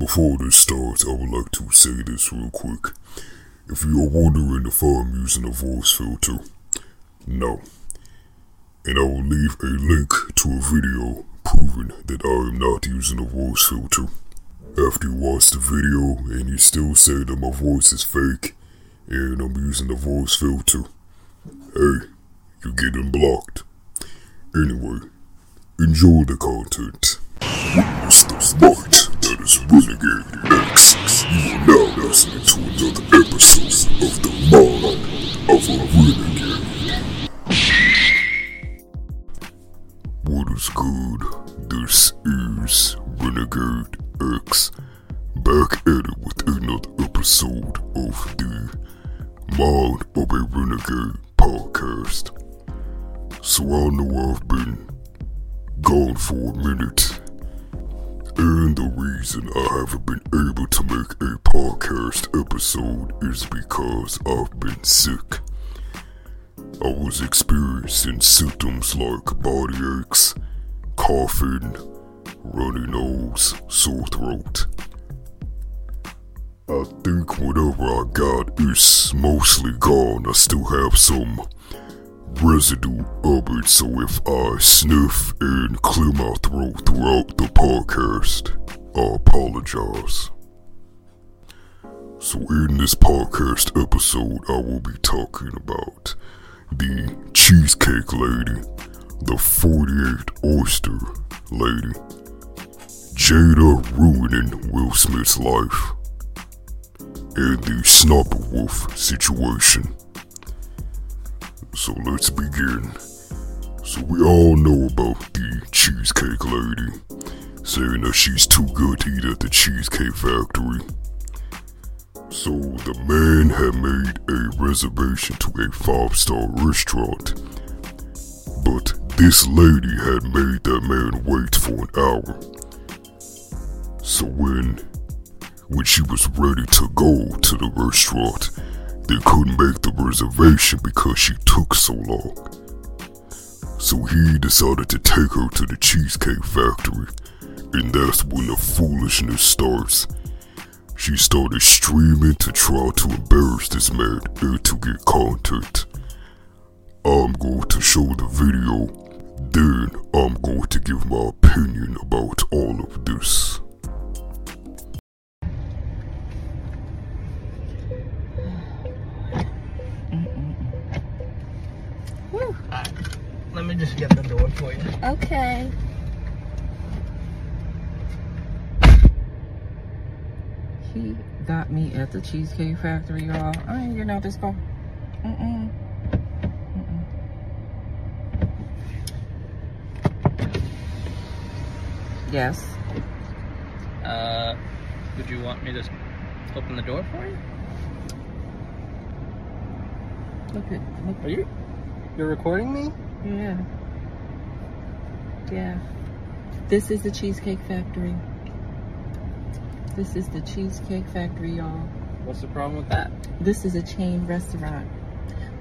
Before this starts, I would like to say this real quick. If you are wondering if I'm using a voice filter, no. And I will leave a link to a video proving that I am not using a voice filter. After you watch the video and you still say that my voice is fake and I'm using a voice filter, hey, you're getting blocked. Anyway, enjoy the content. Witness smart that is Renegade X. You are now listening to another episode of the Mind of a Renegade. What is good? This is Renegade X. Back at it with another episode of the Mind of a Renegade podcast. So I know I've been gone for a minute. Reason I haven't been able to make a podcast episode is because I've been sick. I was experiencing symptoms like body aches, coughing, runny nose, sore throat. I think whatever I got is mostly gone. I still have some residue of it, so if I sniff and clear my throat throughout the podcast, apologize. So, in this podcast episode, I will be talking about the Cheesecake Lady, the 48 Oyster Lady, Jada ruining Will Smith's life, and the Sniper Wolf situation. So let's begin. So we all know about the Cheesecake Lady, saying that she's too good to eat at the Cheesecake Factory. So the man had made a reservation to a five-star restaurant, but this lady had made that man wait for an hour. So when when she was ready to go to the restaurant, they couldn't make the reservation because she took so long. So he decided to take her to the Cheesecake Factory, and that's when the foolishness starts. She started streaming to try to embarrass this man and to get content. I'm going to show the video, then I'm going to give my opinion about all of this. Let me just get the door for you. Okay. He got me at the Cheesecake Factory, y'all. I ain't getting out this car. Mm-mm. Mm-mm. Yes. Uh, would you want me to open the door for you? Look at look. Are you? You're recording me? Yeah. Yeah. This is the Cheesecake Factory. This is the Cheesecake Factory, y'all. What's the problem with that? This is a chain restaurant.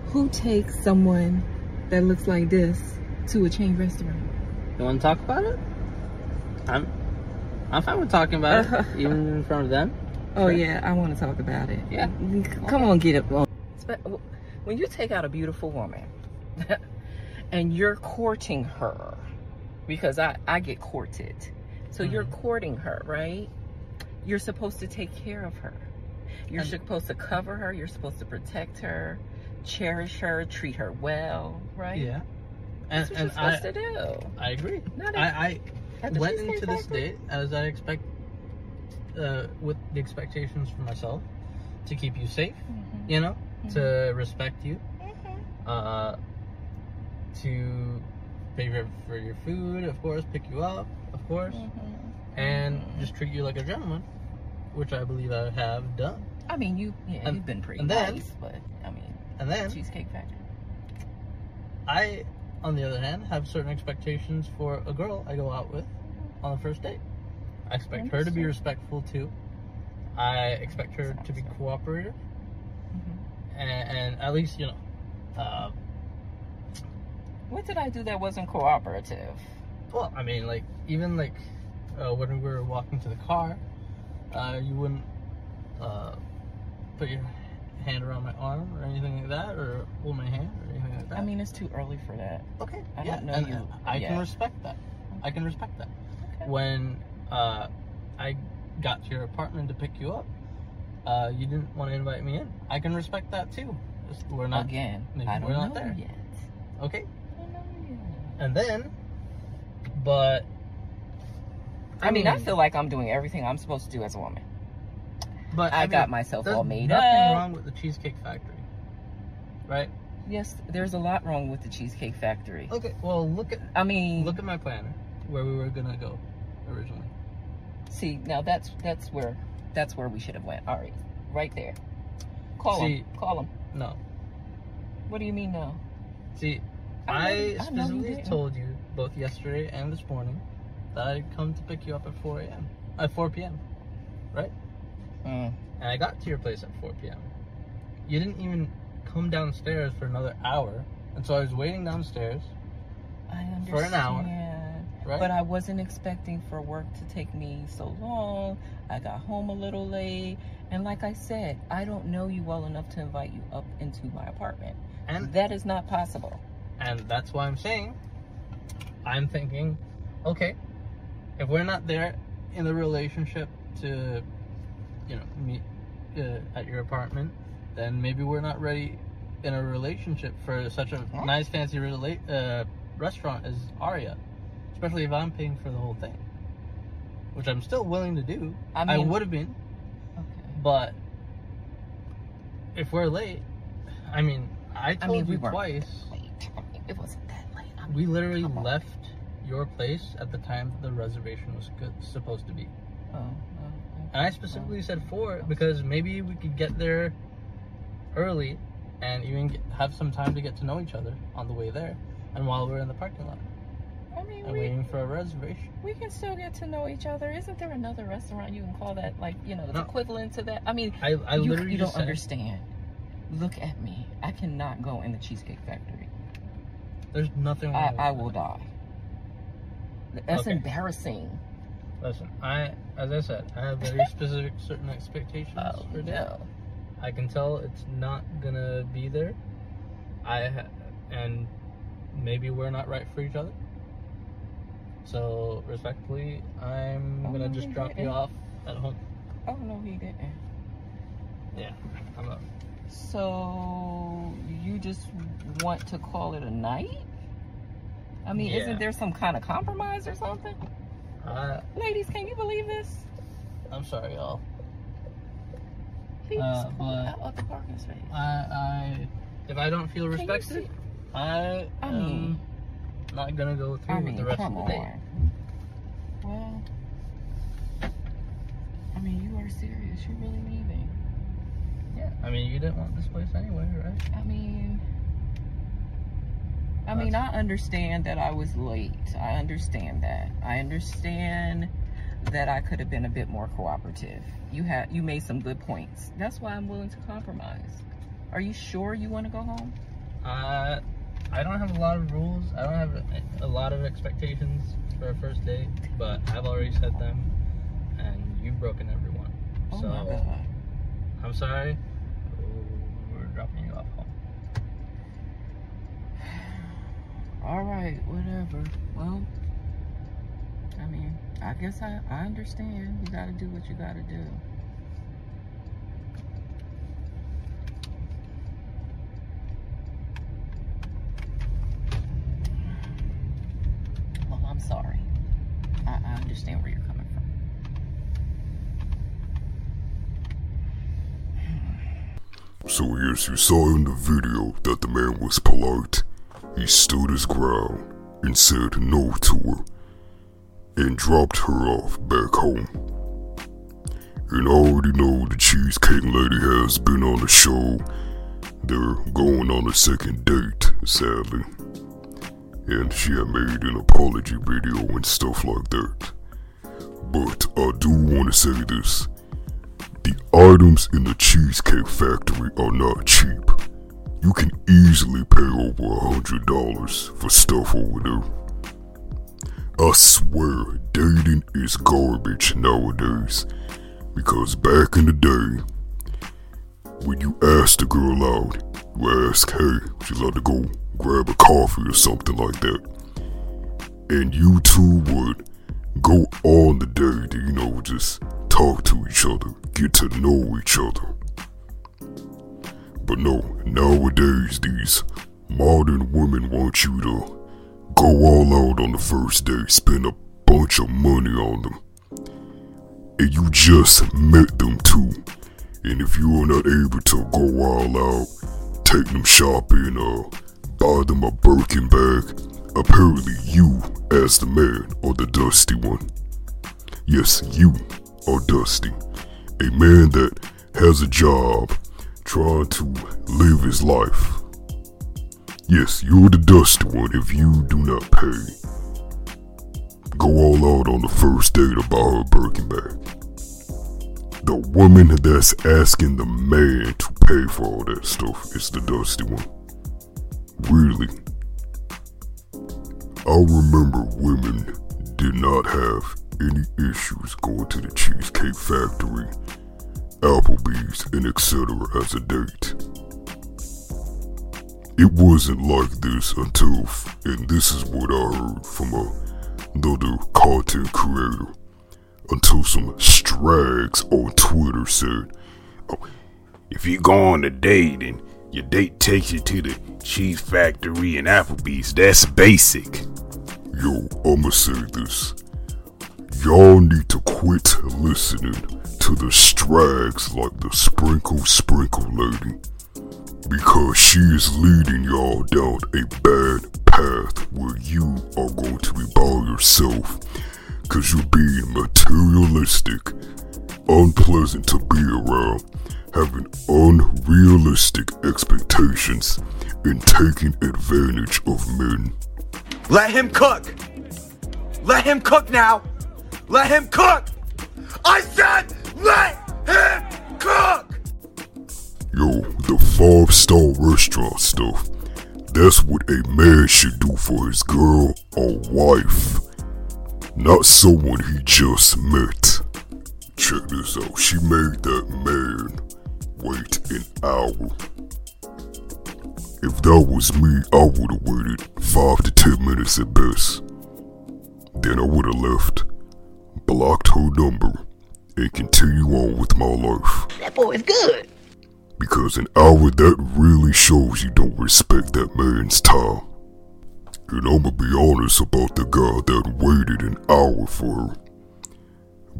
Who takes someone that looks like this to a chain restaurant? You want to talk about it? I'm. I'm fine with talking about it, even in front of them. Oh Sure. yeah, I want to talk about it. Yeah. Come on, get it. on. When you take out a beautiful woman and you're courting her, because I, I get courted. So you're Mm-hmm. courting her, right? You're supposed to take care of her. You're And- supposed to cover her. You're supposed to protect her, cherish her, treat her well, right? Yeah. And and I supposed to do. I agree. Not at, I I went into this date as I expect, uh, with the expectations for myself, to keep you safe. Mhm. You know, Mhm. to respect you. Mhm. uh, to pay for, for your food, of course, pick you up, of course, Mhm. and Mhm. just treat you like a gentleman, which I believe I have done. I mean, you yeah, And- you've been pretty and then- nice, but I mean, And then Cheesecake Factory. I, on the other hand, have certain expectations for a girl I go out with on the first date. I expect her to be respectful too. I expect her to be cooperative, Mhm. and, and at least you know. Uh, What did I do that wasn't cooperative? well, I mean, like even like uh, when we were walking to the car, uh, you wouldn't uh, put your hand around my arm or anything like that, or hold my hand or anything like that. I mean, it's too early for that. okay, I yeah, don't know and you I can respect that. I can respect that. Okay. When uh, I got to your apartment to pick you up, uh, you didn't want to invite me in. I can respect that too. We're not Again, I don't we're know there. yet. okay. I don't know yet. And then, but I mean, I mm. feel like I'm doing everything I'm supposed to do as a woman. but I, mean, got myself all made nothing up. Nothing wrong with the Cheesecake Factory, right? Yes, there's a lot wrong with the Cheesecake Factory. Okay, well look at I mean, look at my planner where we were gonna go originally. see now that's that's where that's where we should have went. All right, right there. Call See- him. Call him. No, What do you mean no? see, I I, know- I know you specifically told you both yesterday and this morning that I'd come to pick you up at 4 a.m. at 4 p.m. Right? Mm. and I got to your place at 4 p.m. You didn't even come downstairs for another hour, and so I was waiting downstairs, I understand. For an hour, right? But I wasn't expecting for work to take me so long. I got home a little late. And like I said, I don't know you well enough to invite you up into my apartment. and That is not possible. and that's why I'm saying, I'm thinking, okay, if we're not there in the relationship to, you know, meet uh, at your apartment, then maybe we're not ready in a relationship for such a Huh? nice, fancy uh, restaurant as Aria, especially if I'm paying for the whole thing, which I'm still willing to do. I I, would have been, Okay. but if we're late, I mean, I told mean, we you weren't twice. Late. I mean, it wasn't that late. I mean, We literally left your place at the time the reservation was good, supposed to be. oh, oh, And I specifically oh. said four because maybe we could get there early and even get, have some time to get to know each other on the way there and while we're in the parking lot I mean, and we, waiting for a reservation. we can still get to know each other. Isn't there another restaurant you can call that, like, you know, the No. equivalent to that? I mean, I, I you, literally you don't said, understand. Look at me. I cannot go in the Cheesecake Factory. there's nothing wrong I, I will die. That's Okay. embarrassing. Listen, I, as I said, I have very specific certain expectations Oh, for no. I can tell it's not gonna be there. I and maybe we're not right for each other. So respectfully, I'm Oh, gonna no, just drop you didn't. off at home. Oh, no, he didn't. Yeah, I'm up. So, you just want to call it a night? I mean, Yeah. isn't there some kind of compromise or something? I, Ladies, can you believe this? I'm sorry, y'all. He Uh, just pulled but- out of the parking space. I, I, if I don't feel respected, I I am mean- not gonna go through I with the rest of the day. on. Well, I mean, you are serious. You're really leaving. Yeah, I mean, you didn't want this place anyway, right? I mean, I mean, I understand that I was late. I understand that. I understand that I could have been a bit more cooperative. You had you made some good points. That's why I'm willing to compromise. Are you sure you want to go home? Uh, I don't have a lot of rules. I don't have a, lot of expectations for a first date, but I've already set them, and you've broken every one. Oh so my god. I'm sorry. We're dropping you off home. All right, whatever. Well, I mean, I guess I, I understand. You gotta do what you gotta do. Well, I'm sorry. I, I understand where you're coming from. So yes, you saw in the video that the man was polite. He stood his ground and said no to her and dropped her off back home. And I already know the Cheesecake Lady has been on the show. They're going on a second date, sadly. And she had made an apology video and stuff like that. But I do want to say this. The items in the Cheesecake Factory are not cheap. You can easily pay over a hundred dollars for stuff over there. I swear, dating is garbage nowadays Because back in the day, when you asked a girl out, you ask, hey, would you like to go grab a coffee or something like that? And you two would go on the date, you know, just talk to each other, get to know each other. But no, nowadays these modern women want you to go all out on the first day, spend a bunch of money on them. And you just met them too. And if you are not able to go all out, take them shopping or buy them a Birkin bag, apparently you, as the man, are the dusty one. Yes, you are dusty. A man that has a job, trying to live his life. Yes, you're the dusty one if you do not pay. Go all out on the first date about her Birkin bag. The woman that's asking the man to pay for all that stuff is the dusty one. Really. I remember women did not have any issues going to the Cheesecake Factory, Applebee's, and etc. as a date. It wasn't like this until, and this is what I heard from another content creator, until some strags on Twitter said, oh, if you go on a date and your date takes you to the cheese factory and Applebee's, that's basic. Yo, I'ma say this. Y'all need to quit listening to the strags like the sprinkle sprinkle lady. Because she is leading y'all down a bad path where you are going to be by yourself. Cause you're being materialistic, unpleasant to be around, having unrealistic expectations, and taking advantage of men. Let him cook! Let him cook now! Let him cook! I said let him cook! Yo, the five star restaurant stuff. That's what a man should do for his girl or wife. Not someone he just met. Check this out. She made that man wait an hour. If that was me, I would have waited five to ten minutes at best. Then I would have left, blocked her number, and continue on with my life. That boy is good. Because an hour that really shows you don't respect that man's time. And I'ma be honest about the guy that waited an hour for her.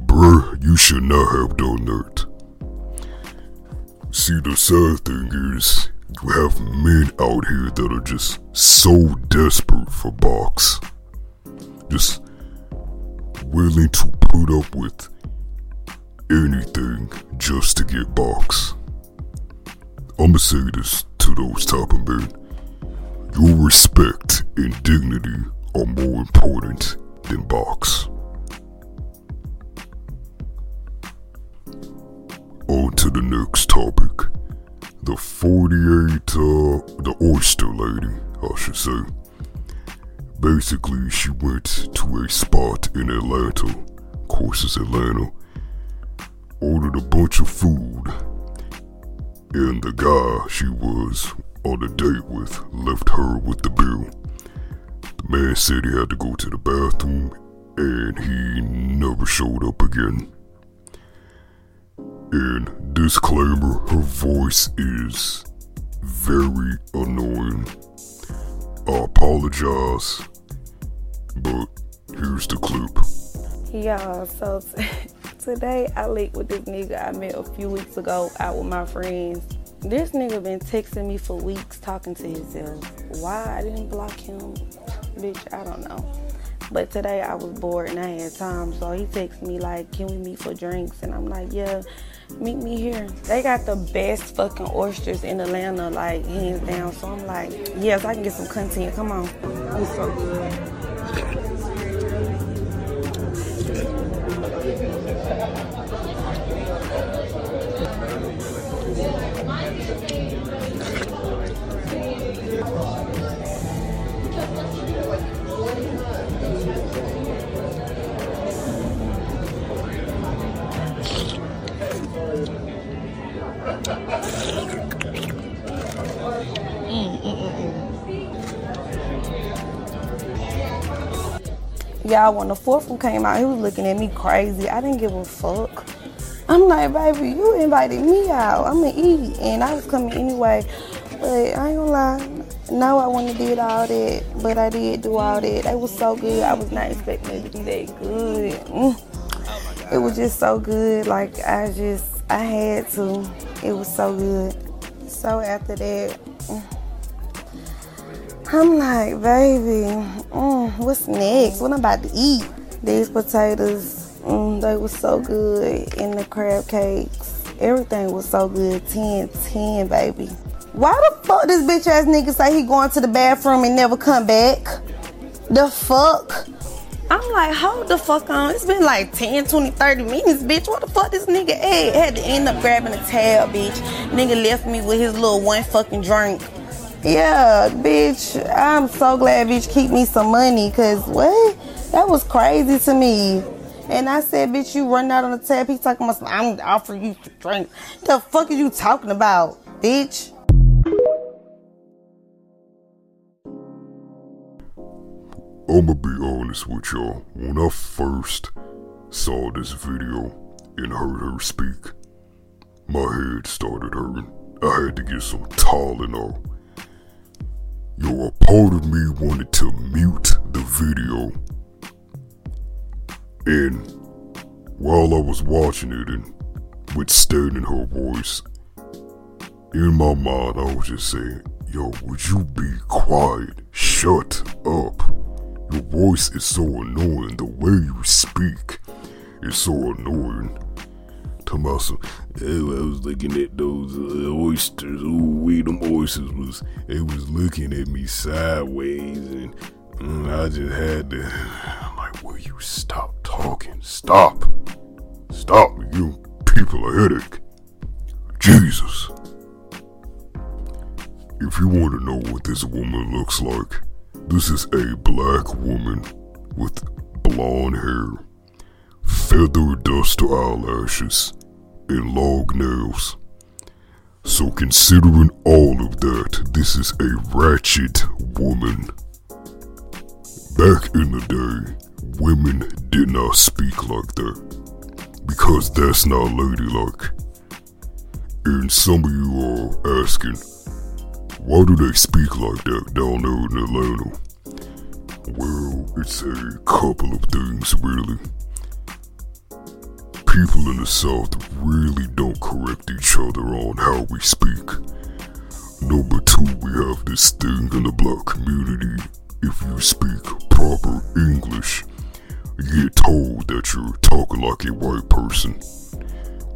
Bruh, you should not have done that. See, the sad thing is, you have men out here that are just so desperate for box. Just willing to put up with anything just to get box. I'ma say this to those of men. Your respect and dignity are more important than box. On to the next topic. The 48, uh, the oyster lady, I should say. Basically, she went to a spot in Atlanta, of course it's Atlanta, ordered a bunch of food, and the guy she was on a date with left her with the bill. The man said he had to go to the bathroom and he never showed up again. And disclaimer, her voice is very annoying. I apologize, but here's the clip. Y'all, so t- today I linked with this nigga I met a few weeks ago out with my friends. This nigga been texting me for weeks talking to himself. Why I didn't block him, bitch, I don't know. But today I was bored and I had time, so he texted me like, "Can we meet for drinks?" And I'm like, "Yeah, meet me here." They got the best fucking oysters in Atlanta, like hands down. So I'm like, "Yes, I can get some content. Come on." It's so good. Thank you. Y'all, when the fourth one came out, he was looking at me crazy. I didn't give a fuck. I'm like, baby, you invited me out. I'm gonna eat, and I was coming anyway. But I ain't gonna lie. No, I wouldn't have did all that, but I did do all that. It was so good. I was not expecting it to be that good. Mm. It was just so good. Like I just, I had to. It was so good. So after that, mm, I'm like, baby, mm, what's next? What I'm about to eat? These potatoes, mm, they were so good, and the crab cakes, everything was so good. 10, 10, baby. Why the fuck this bitch ass nigga say he going to the bathroom and never come back? The fuck? I'm like, hold the fuck on. It's been like 10, 20, 30 minutes, bitch. What the fuck this nigga at? Had to end up grabbing a tab, bitch. Nigga left me with his little one fucking drink. Yeah, bitch. I'm so glad bitch keep me some money, cause what? That was crazy to me. And I said, bitch, you run out on the tab. He talking about, I'm offering you drink. The fuck are you talking about, bitch? I'ma be honest with y'all. When I first saw this video and heard her speak, my head started hurting. I had to get some Tylenol. Yo, a part of me wanted to mute the video. And while I was watching it and with withstanding her voice, in my mind I was just saying, yo, would you be quiet? Shut up. Your voice is so annoying. The way you speak is so annoying. Tomasa, oh, I was looking at those uh, oysters. Ooh, wee, them oysters was, it was looking at me sideways, and mm, I just had to. I'm like, will you stop talking? Stop. Stop. You people a headache. Jesus. If you want to know what this woman looks like, this is a black woman with blonde hair, feather duster eyelashes, and long nails. So, considering all of that, this is a ratchet woman. Back in the day, women did not speak like that because that's not ladylike. And some of you are asking, why do they speak like that down there in Atlanta? Well, it's a couple of things, really. People in the South really don't correct each other on how we speak. Number two, we have this thing in the black community. If you speak proper English, you get told that you're talking like a white person,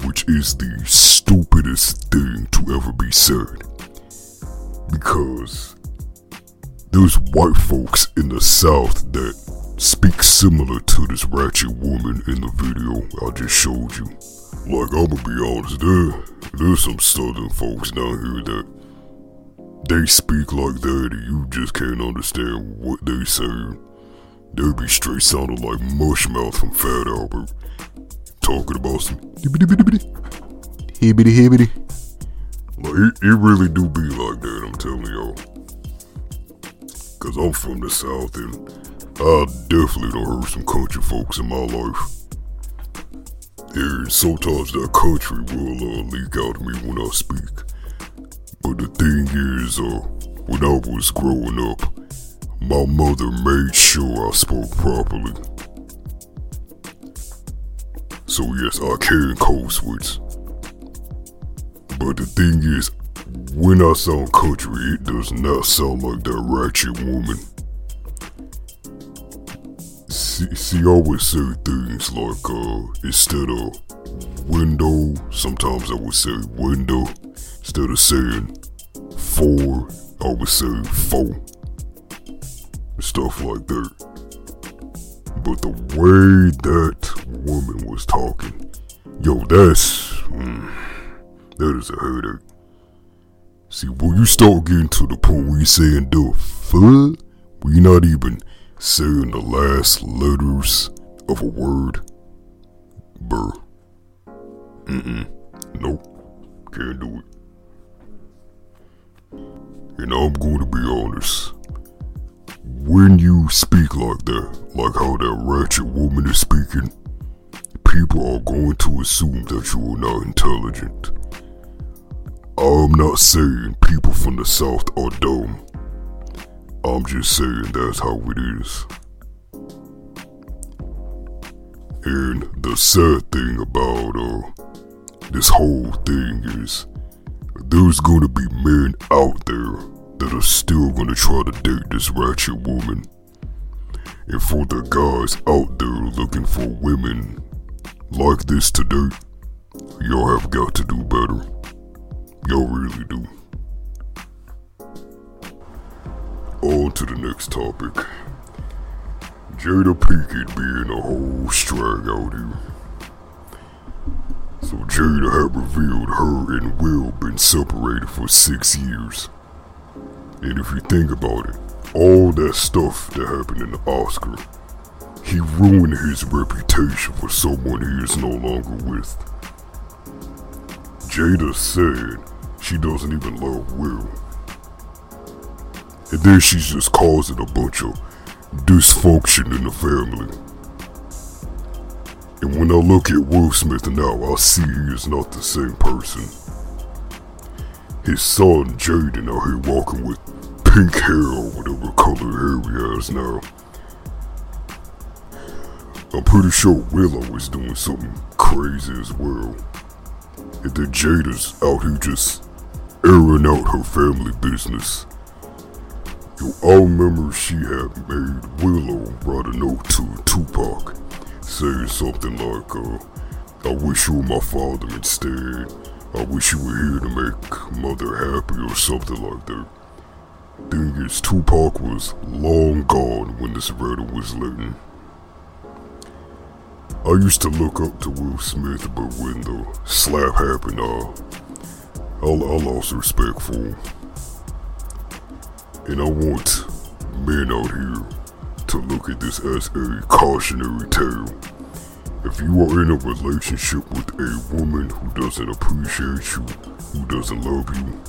which is the stupidest thing to ever be said because there's white folks in the South that speak similar to this ratchet woman in the video I just showed you. Like, I'ma be honest, there, there's some Southern folks down here that they speak like that and you just can't understand what they say. They be straight sounding like Mushmouth from Fat Albert. Talking about some hibbity hibbity. Like, it, it really do be like that, I'm telling y'all. Cause I'm from the South and I definitely don't some country folks in my life. And sometimes that country will uh, leak out of me when I speak. But the thing is, uh, when I was growing up, my mother made sure I spoke properly. So yes, I can code switch. But the thing is, when I sound country, it does not sound like that ratchet woman. See, see I would say things like, uh, instead of window, sometimes I would say window. Instead of saying four, I would say four. Stuff like that. But the way that woman was talking, yo, that's. Mm, that is a headache. See, when you start getting to the point where you're saying the fuck, you're not even saying the last letters of a word, bruh. Mm-mm. Nope. Can't do it. And I'm going to be honest. when you speak like that, like how that ratchet woman is speaking, people are going to assume that you are not intelligent. I'm not saying people from the South are dumb. I'm just saying that's how it is. And the sad thing about uh this whole thing is there's gonna be men out there that are still gonna try to date this ratchet woman. And for the guys out there looking for women like this to date, y'all have got to do better. Y'all really do. On to the next topic. Jada Pinkett being a whole strag out here. So Jada had revealed her and Will been separated for six years. And if you think about it, all that stuff that happened in the Oscar, he ruined his reputation for someone he is no longer with. Jada said she doesn't even love Will. And then she's just causing a bunch of dysfunction in the family. And when I look at Will Smith now, I see he is not the same person. His son Jaden out here walking with pink hair or whatever color hair he has now. I'm pretty sure Willow is doing something crazy as well. And then Jada's out here just airing out her family business. Yo, I remember she had made Willow write a note to Tupac saying something like, uh, I wish you were my father instead. I wish you were here to make mother happy or something like that. Thing is, Tupac was long gone when this letter was written. I used to look up to Will Smith, but when the slap happened, uh, I, I lost respect for him. And I want men out here to look at this as a cautionary tale. If you are in a relationship with a woman who doesn't appreciate you, who doesn't love you,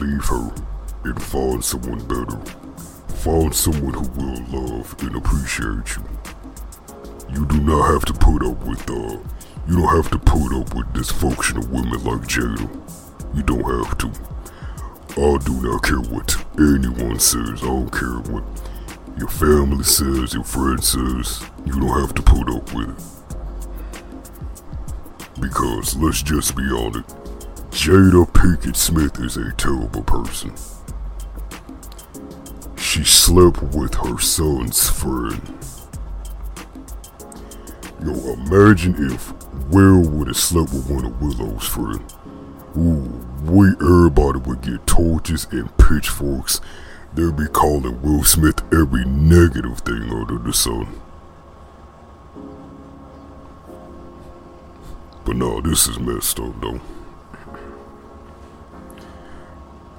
leave her and find someone better. Find someone who will love and appreciate you. You do not have to put up with uh you don't have to put up with dysfunctional women like Jada. You don't have to. I do not care what anyone says. I don't care what your family says, your friend says. You don't have to put up with it. Because let's just be honest, Jada Pinkett Smith is a terrible person. She slept with her son's friend. Yo, imagine if Will would have slept with one of Willow's friends. Ooh, we everybody would get torches and pitchforks. They'd be calling Will Smith every negative thing under the sun. But no, this is messed up though.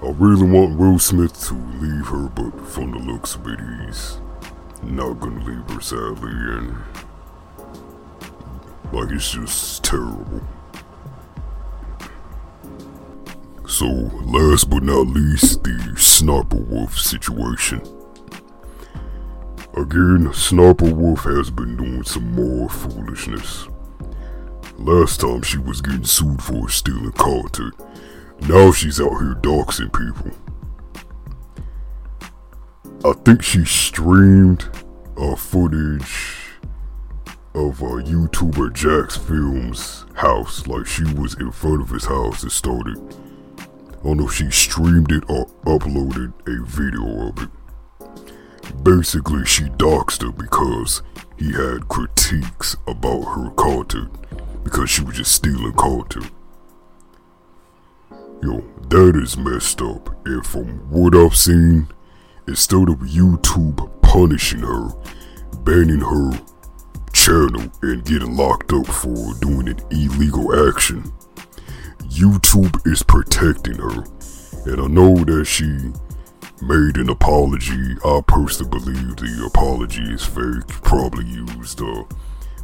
I really want Will Smith to leave her, but from the looks of it, he's not gonna leave her sadly, and like it's just terrible. So, last but not least, the Sniper Wolf situation. Again, Sniper Wolf has been doing some more foolishness. Last time she was getting sued for stealing content. Now she's out here doxing people. I think she streamed uh, footage of uh, YouTuber JacksFilms' house. Like she was in front of his house and started. I don't know if she streamed it or uploaded a video of it. Basically, she doxed her because he had critiques about her content because she was just stealing content. Yo, that is messed up. And from what I've seen, instead of YouTube punishing her, banning her channel, and getting locked up for doing an illegal action, YouTube is protecting her. And I know that she made an apology. I personally believe the apology is fake. Probably used, uh,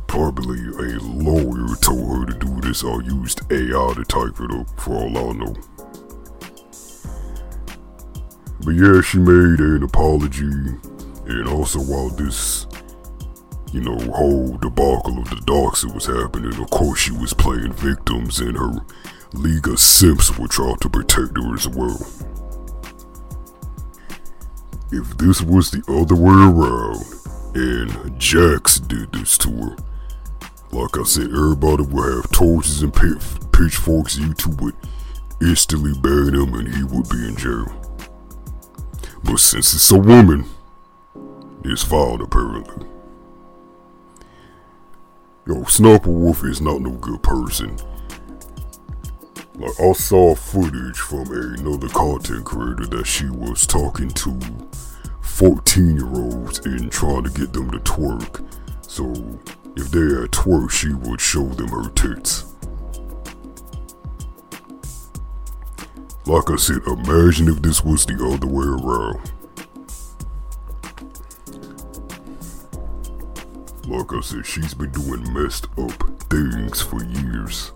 probably a lawyer told her to do this or used AI to type it up for all I know. But yeah, she made an apology And also while this, you know, whole debacle of the Doxer was happening, of course she was playing victims and her League of Simps will try to protect her as well. If this was the other way around, and Jax did this to her, like I said, everybody would have torches and pitchforks. You YouTube would instantly ban him and he would be in jail. But since it's a woman, it's fine apparently. Yo, Sniper Wolf is not no good person. Like, I saw footage from another content creator that she was talking to 14 year olds and trying to get them to twerk. So, if they had twerk, she would show them her tits. Like I said, imagine if this was the other way around. Like I said, she's been doing messed up things for years.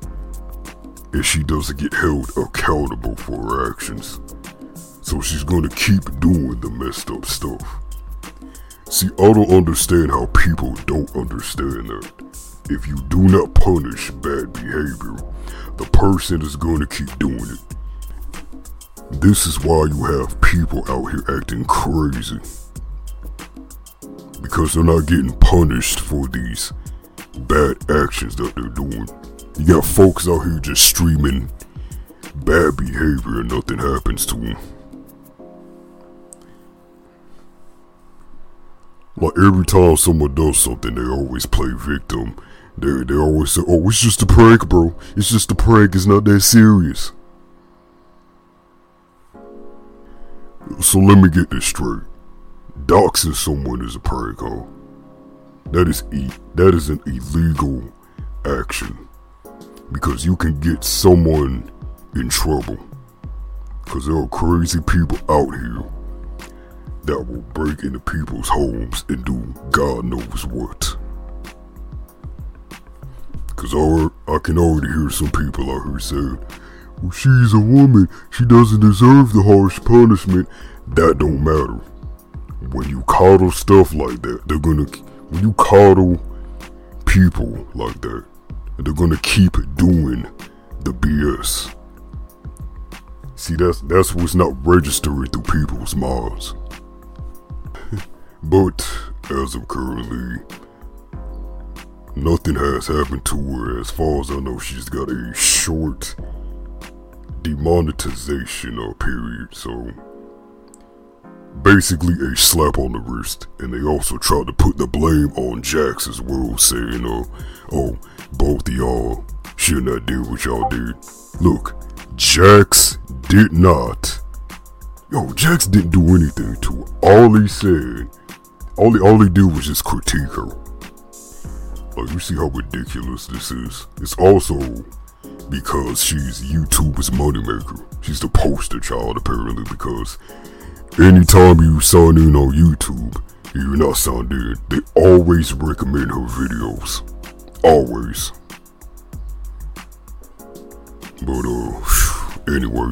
And she doesn't get held accountable for her actions. So she's gonna keep doing the messed up stuff. See, I don't understand how people don't understand that. If you do not punish bad behavior, the person is going to keep doing it. This is why you have people out here acting crazy. Because they're not getting punished for these bad actions that they're doing. You got folks out here just streaming bad behavior and nothing happens to them. Like every time someone does something, they always play victim. They they always say, "Oh, it's just a prank, bro. It's just a prank. It's not that serious." So let me get this straight. Doxing someone is a prank, huh? That is e- that is an illegal action because you can get someone in trouble. Because there are crazy people out here that will break into people's homes and do God knows what. Cause I, I can already hear some people out here saying, well, she's a woman, she doesn't deserve the harsh punishment. That don't matter. When you coddle stuff like that, they're gonna, when you coddle people like that, they're gonna keep doing the BS. See, that's that's what's not registering through people's minds. But as of currently, nothing has happened to her. As far as I know, she's got a short demonetization uh, period. So basically, a slap on the wrist. And they also tried to put the blame on Jax as well, saying, uh, "Oh, both y'all should not do what y'all did." Look, Jax did not. Yo, Jax didn't do anything to her. All he said all he, all he did was just critique her. Like, you see how ridiculous this is. It's also because she's YouTube's moneymaker. She's the poster child, apparently, because anytime you sign in on YouTube, you're not signed in, they always recommend her videos. Always. But, uh, anyway.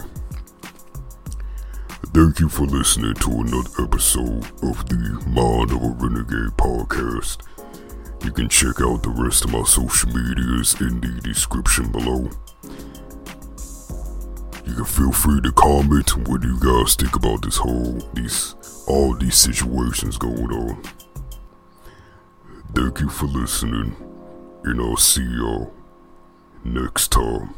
Thank you for listening to another episode of the Mind of a Renegade podcast. You can check out the rest of my social medias in the description below. You can feel free to comment what you guys think about this whole these all these situations going on. Thank you for listening, and I'll see y'all next time.